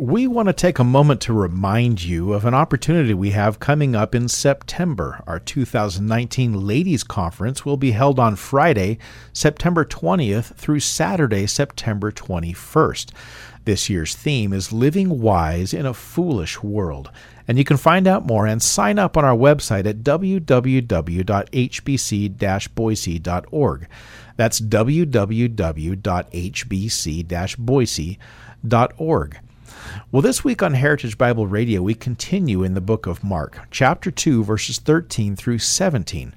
we want to take a moment to remind you of an opportunity we have coming up in September. Our 2019 Ladies Conference will be held on Friday, September 20th through Saturday, September 21st. This year's theme is Living Wise in a Foolish World. And you can find out more and sign up on our website at www.hbc boise.org. That's www.hbc boise.org. Well, this week on Heritage Bible Radio, we continue in the book of Mark, chapter 2, verses 13 through 17.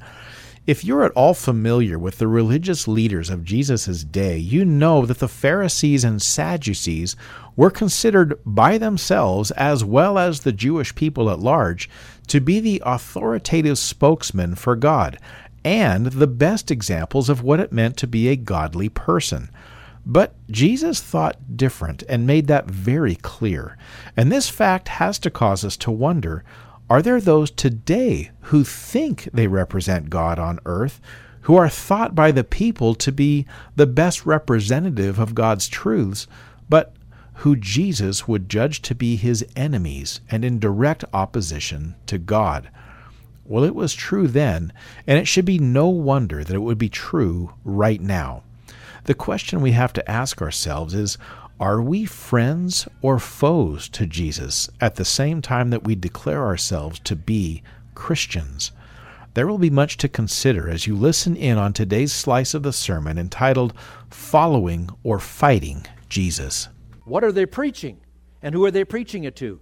If you're at all familiar with the religious leaders of Jesus' day, you know that the Pharisees and Sadducees were considered by themselves, as well as the Jewish people at large, to be the authoritative spokesmen for God and the best examples of what it meant to be a godly person. But Jesus thought different and made that very clear. And this fact has to cause us to wonder are there those today who think they represent God on earth, who are thought by the people to be the best representative of God's truths, but who Jesus would judge to be his enemies and in direct opposition to God? Well, it was true then, and it should be no wonder that it would be true right now. The question we have to ask ourselves is are we friends or foes to Jesus at the same time that we declare ourselves to be Christians? There will be much to consider as you listen in on today's slice of the sermon entitled Following or Fighting Jesus. What are they preaching? And who are they preaching it to?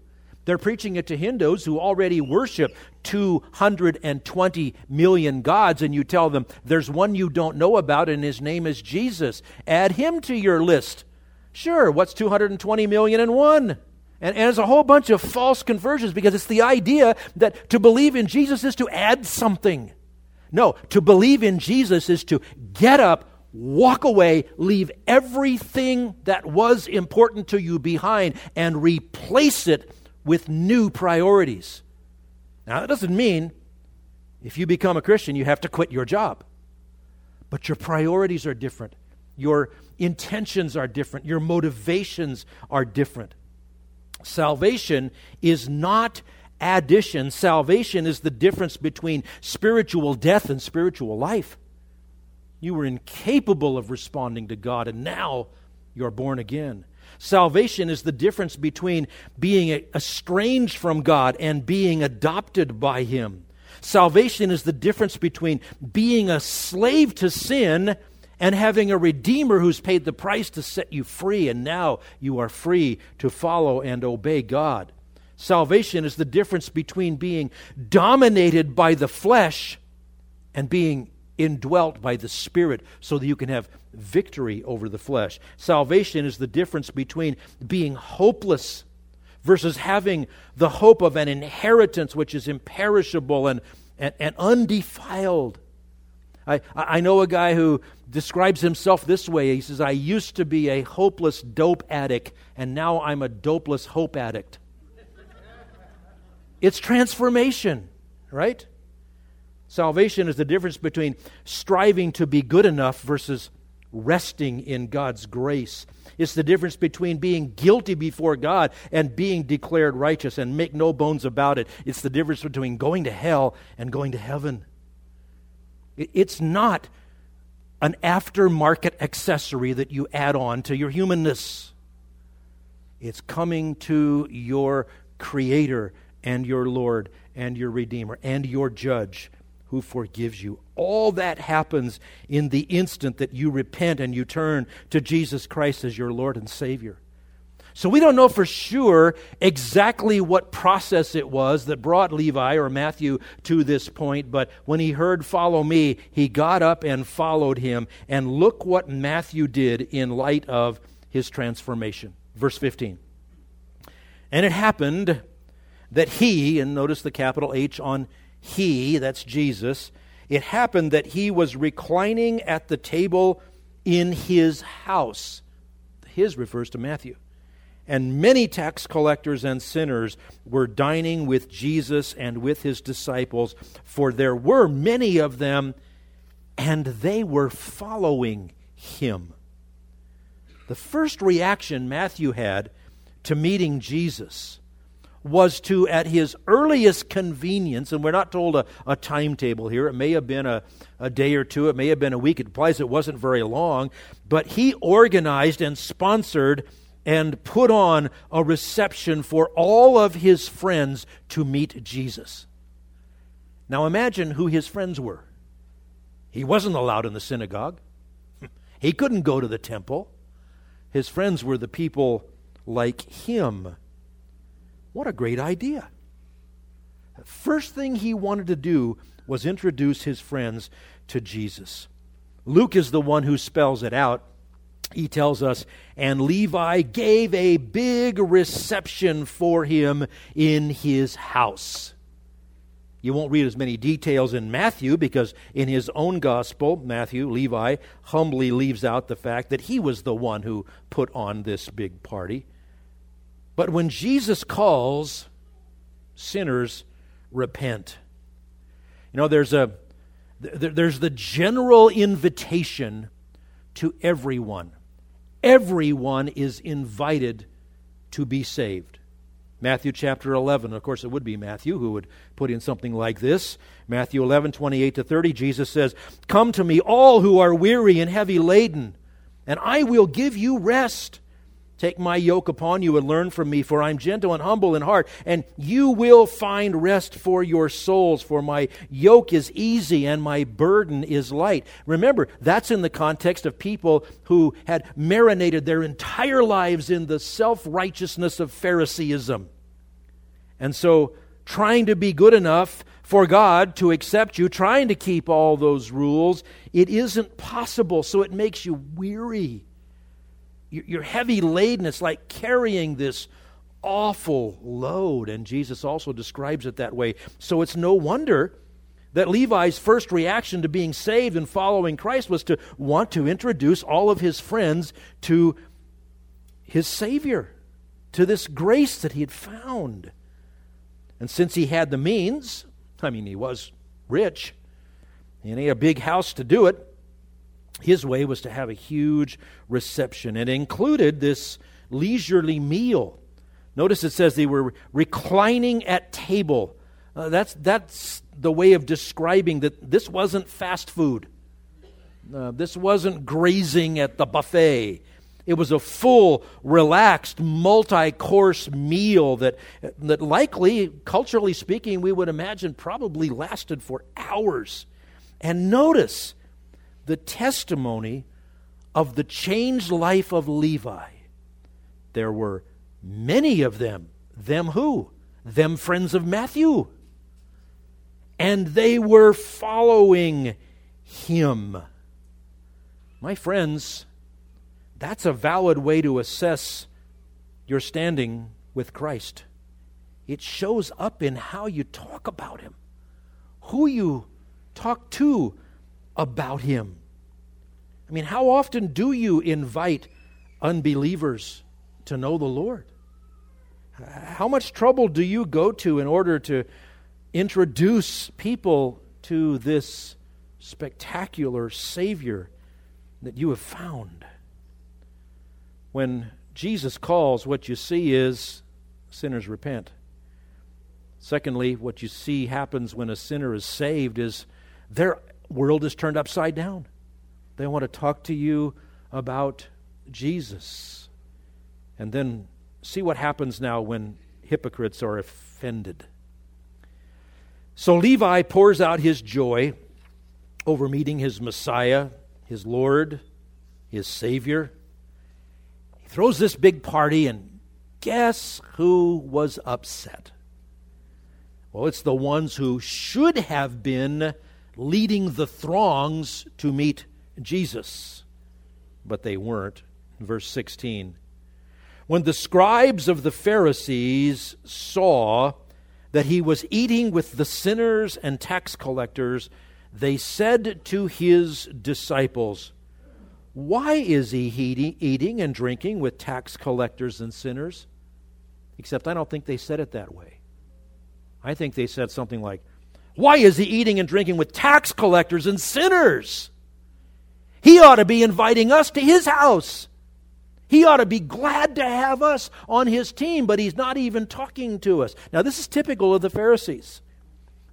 They're preaching it to Hindus who already worship 220 million gods, and you tell them there's one you don't know about, and his name is Jesus. Add him to your list. Sure, what's 220 million and one? And, and it's a whole bunch of false conversions because it's the idea that to believe in Jesus is to add something. No, to believe in Jesus is to get up, walk away, leave everything that was important to you behind, and replace it with new priorities. Now, that doesn't mean if you become a Christian, you have to quit your job. But your priorities are different. Your intentions are different. Your motivations are different. Salvation is not addition. Salvation is the difference between spiritual death and spiritual life. You were incapable of responding to God, and now you're born again. Salvation is the difference between being estranged from God and being adopted by Him. Salvation is the difference between being a slave to sin and having a Redeemer who's paid the price to set you free, and now you are free to follow and obey God. Salvation is the difference between being dominated by the flesh and being indwelt by the Spirit so that you can have victory over the flesh. Salvation is the difference between being hopeless versus having the hope of an inheritance which is imperishable and, and, and undefiled. I, I know a guy who describes himself this way. He says, I used to be a hopeless dope addict, and now I'm a dopeless hope addict. it's transformation, right? Salvation is the difference between striving to be good enough versus resting in God's grace. It's the difference between being guilty before God and being declared righteous, and make no bones about it. It's the difference between going to hell and going to heaven. It's not an aftermarket accessory that you add on to your humanness. It's coming to your Creator and your Lord and your Redeemer and your Judge who forgives you. All that happens in the instant that you repent and you turn to Jesus Christ as your Lord and Savior. So we don't know for sure exactly what process it was that brought Levi or Matthew to this point, but when he heard, Follow me, he got up and followed him. And look what Matthew did in light of his transformation. Verse 15. And it happened that he, and notice the capital H on he, that's Jesus, it happened that he was reclining at the table in his house. His refers to Matthew. And many tax collectors and sinners were dining with Jesus and with his disciples, for there were many of them, and they were following him. The first reaction Matthew had to meeting Jesus was to, at his earliest convenience, and we're not told a, a timetable here, it may have been a, a day or two, it may have been a week, it implies it wasn't very long, but he organized and sponsored and put on a reception for all of his friends to meet Jesus. Now imagine who his friends were. He wasn't allowed in the synagogue, he couldn't go to the temple. His friends were the people like him. What a great idea. First thing he wanted to do was introduce his friends to Jesus. Luke is the one who spells it out. He tells us, and Levi gave a big reception for him in his house. You won't read as many details in Matthew because in his own gospel, Matthew, Levi, humbly leaves out the fact that he was the one who put on this big party. But when Jesus calls, sinners repent. You know, there's a there's the general invitation to everyone. Everyone is invited to be saved. Matthew chapter 11, of course, it would be Matthew who would put in something like this. Matthew 11, 28 to 30, Jesus says, Come to me, all who are weary and heavy laden, and I will give you rest. Take my yoke upon you and learn from me, for I'm gentle and humble in heart, and you will find rest for your souls. For my yoke is easy and my burden is light. Remember, that's in the context of people who had marinated their entire lives in the self righteousness of Phariseeism. And so, trying to be good enough for God to accept you, trying to keep all those rules, it isn't possible. So, it makes you weary you're heavy laden. It's like carrying this awful load. And Jesus also describes it that way. So it's no wonder that Levi's first reaction to being saved and following Christ was to want to introduce all of his friends to his Savior, to this grace that he had found. And since he had the means, I mean, he was rich, and he had a big house to do it, his way was to have a huge reception. It included this leisurely meal. Notice it says they were reclining at table. Uh, that's, that's the way of describing that this wasn't fast food. Uh, this wasn't grazing at the buffet. It was a full, relaxed, multi course meal that, that likely, culturally speaking, we would imagine probably lasted for hours. And notice, the testimony of the changed life of Levi. There were many of them. Them who? Them friends of Matthew. And they were following him. My friends, that's a valid way to assess your standing with Christ. It shows up in how you talk about him, who you talk to about him. I mean, how often do you invite unbelievers to know the Lord? How much trouble do you go to in order to introduce people to this spectacular Savior that you have found? When Jesus calls, what you see is sinners repent. Secondly, what you see happens when a sinner is saved is their world is turned upside down. They want to talk to you about Jesus. And then see what happens now when hypocrites are offended. So Levi pours out his joy over meeting his Messiah, his Lord, his Savior. He throws this big party, and guess who was upset? Well, it's the ones who should have been leading the throngs to meet Jesus, but they weren't. Verse 16. When the scribes of the Pharisees saw that he was eating with the sinners and tax collectors, they said to his disciples, Why is he eating and drinking with tax collectors and sinners? Except I don't think they said it that way. I think they said something like, Why is he eating and drinking with tax collectors and sinners? He ought to be inviting us to his house. He ought to be glad to have us on his team, but he's not even talking to us. Now, this is typical of the Pharisees.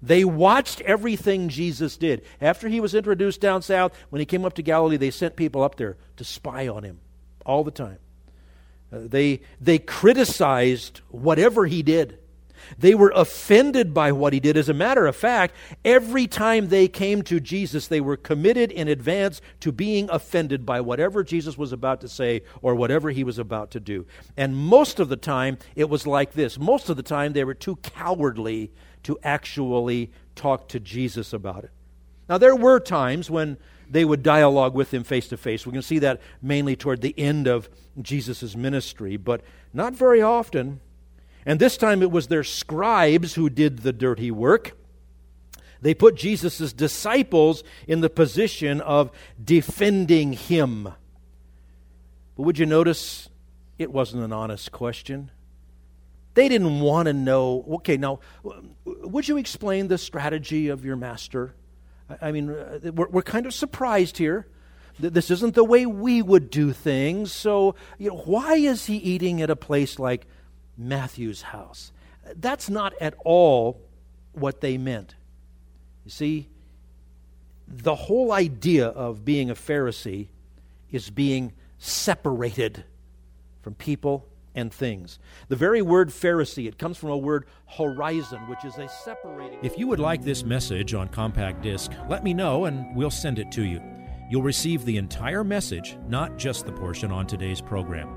They watched everything Jesus did. After he was introduced down south, when he came up to Galilee, they sent people up there to spy on him all the time. Uh, they, they criticized whatever he did. They were offended by what he did. As a matter of fact, every time they came to Jesus, they were committed in advance to being offended by whatever Jesus was about to say or whatever he was about to do. And most of the time, it was like this. Most of the time, they were too cowardly to actually talk to Jesus about it. Now, there were times when they would dialogue with him face to face. We can see that mainly toward the end of Jesus' ministry, but not very often. And this time it was their scribes who did the dirty work. They put Jesus' disciples in the position of defending him. But would you notice it wasn't an honest question? They didn't want to know. Okay, now, would you explain the strategy of your master? I mean, we're, we're kind of surprised here. This isn't the way we would do things. So, you know, why is he eating at a place like Matthew's house. That's not at all what they meant. You see, the whole idea of being a Pharisee is being separated from people and things. The very word Pharisee, it comes from a word horizon, which is a separating. If you would like this message on compact disc, let me know and we'll send it to you. You'll receive the entire message, not just the portion on today's program.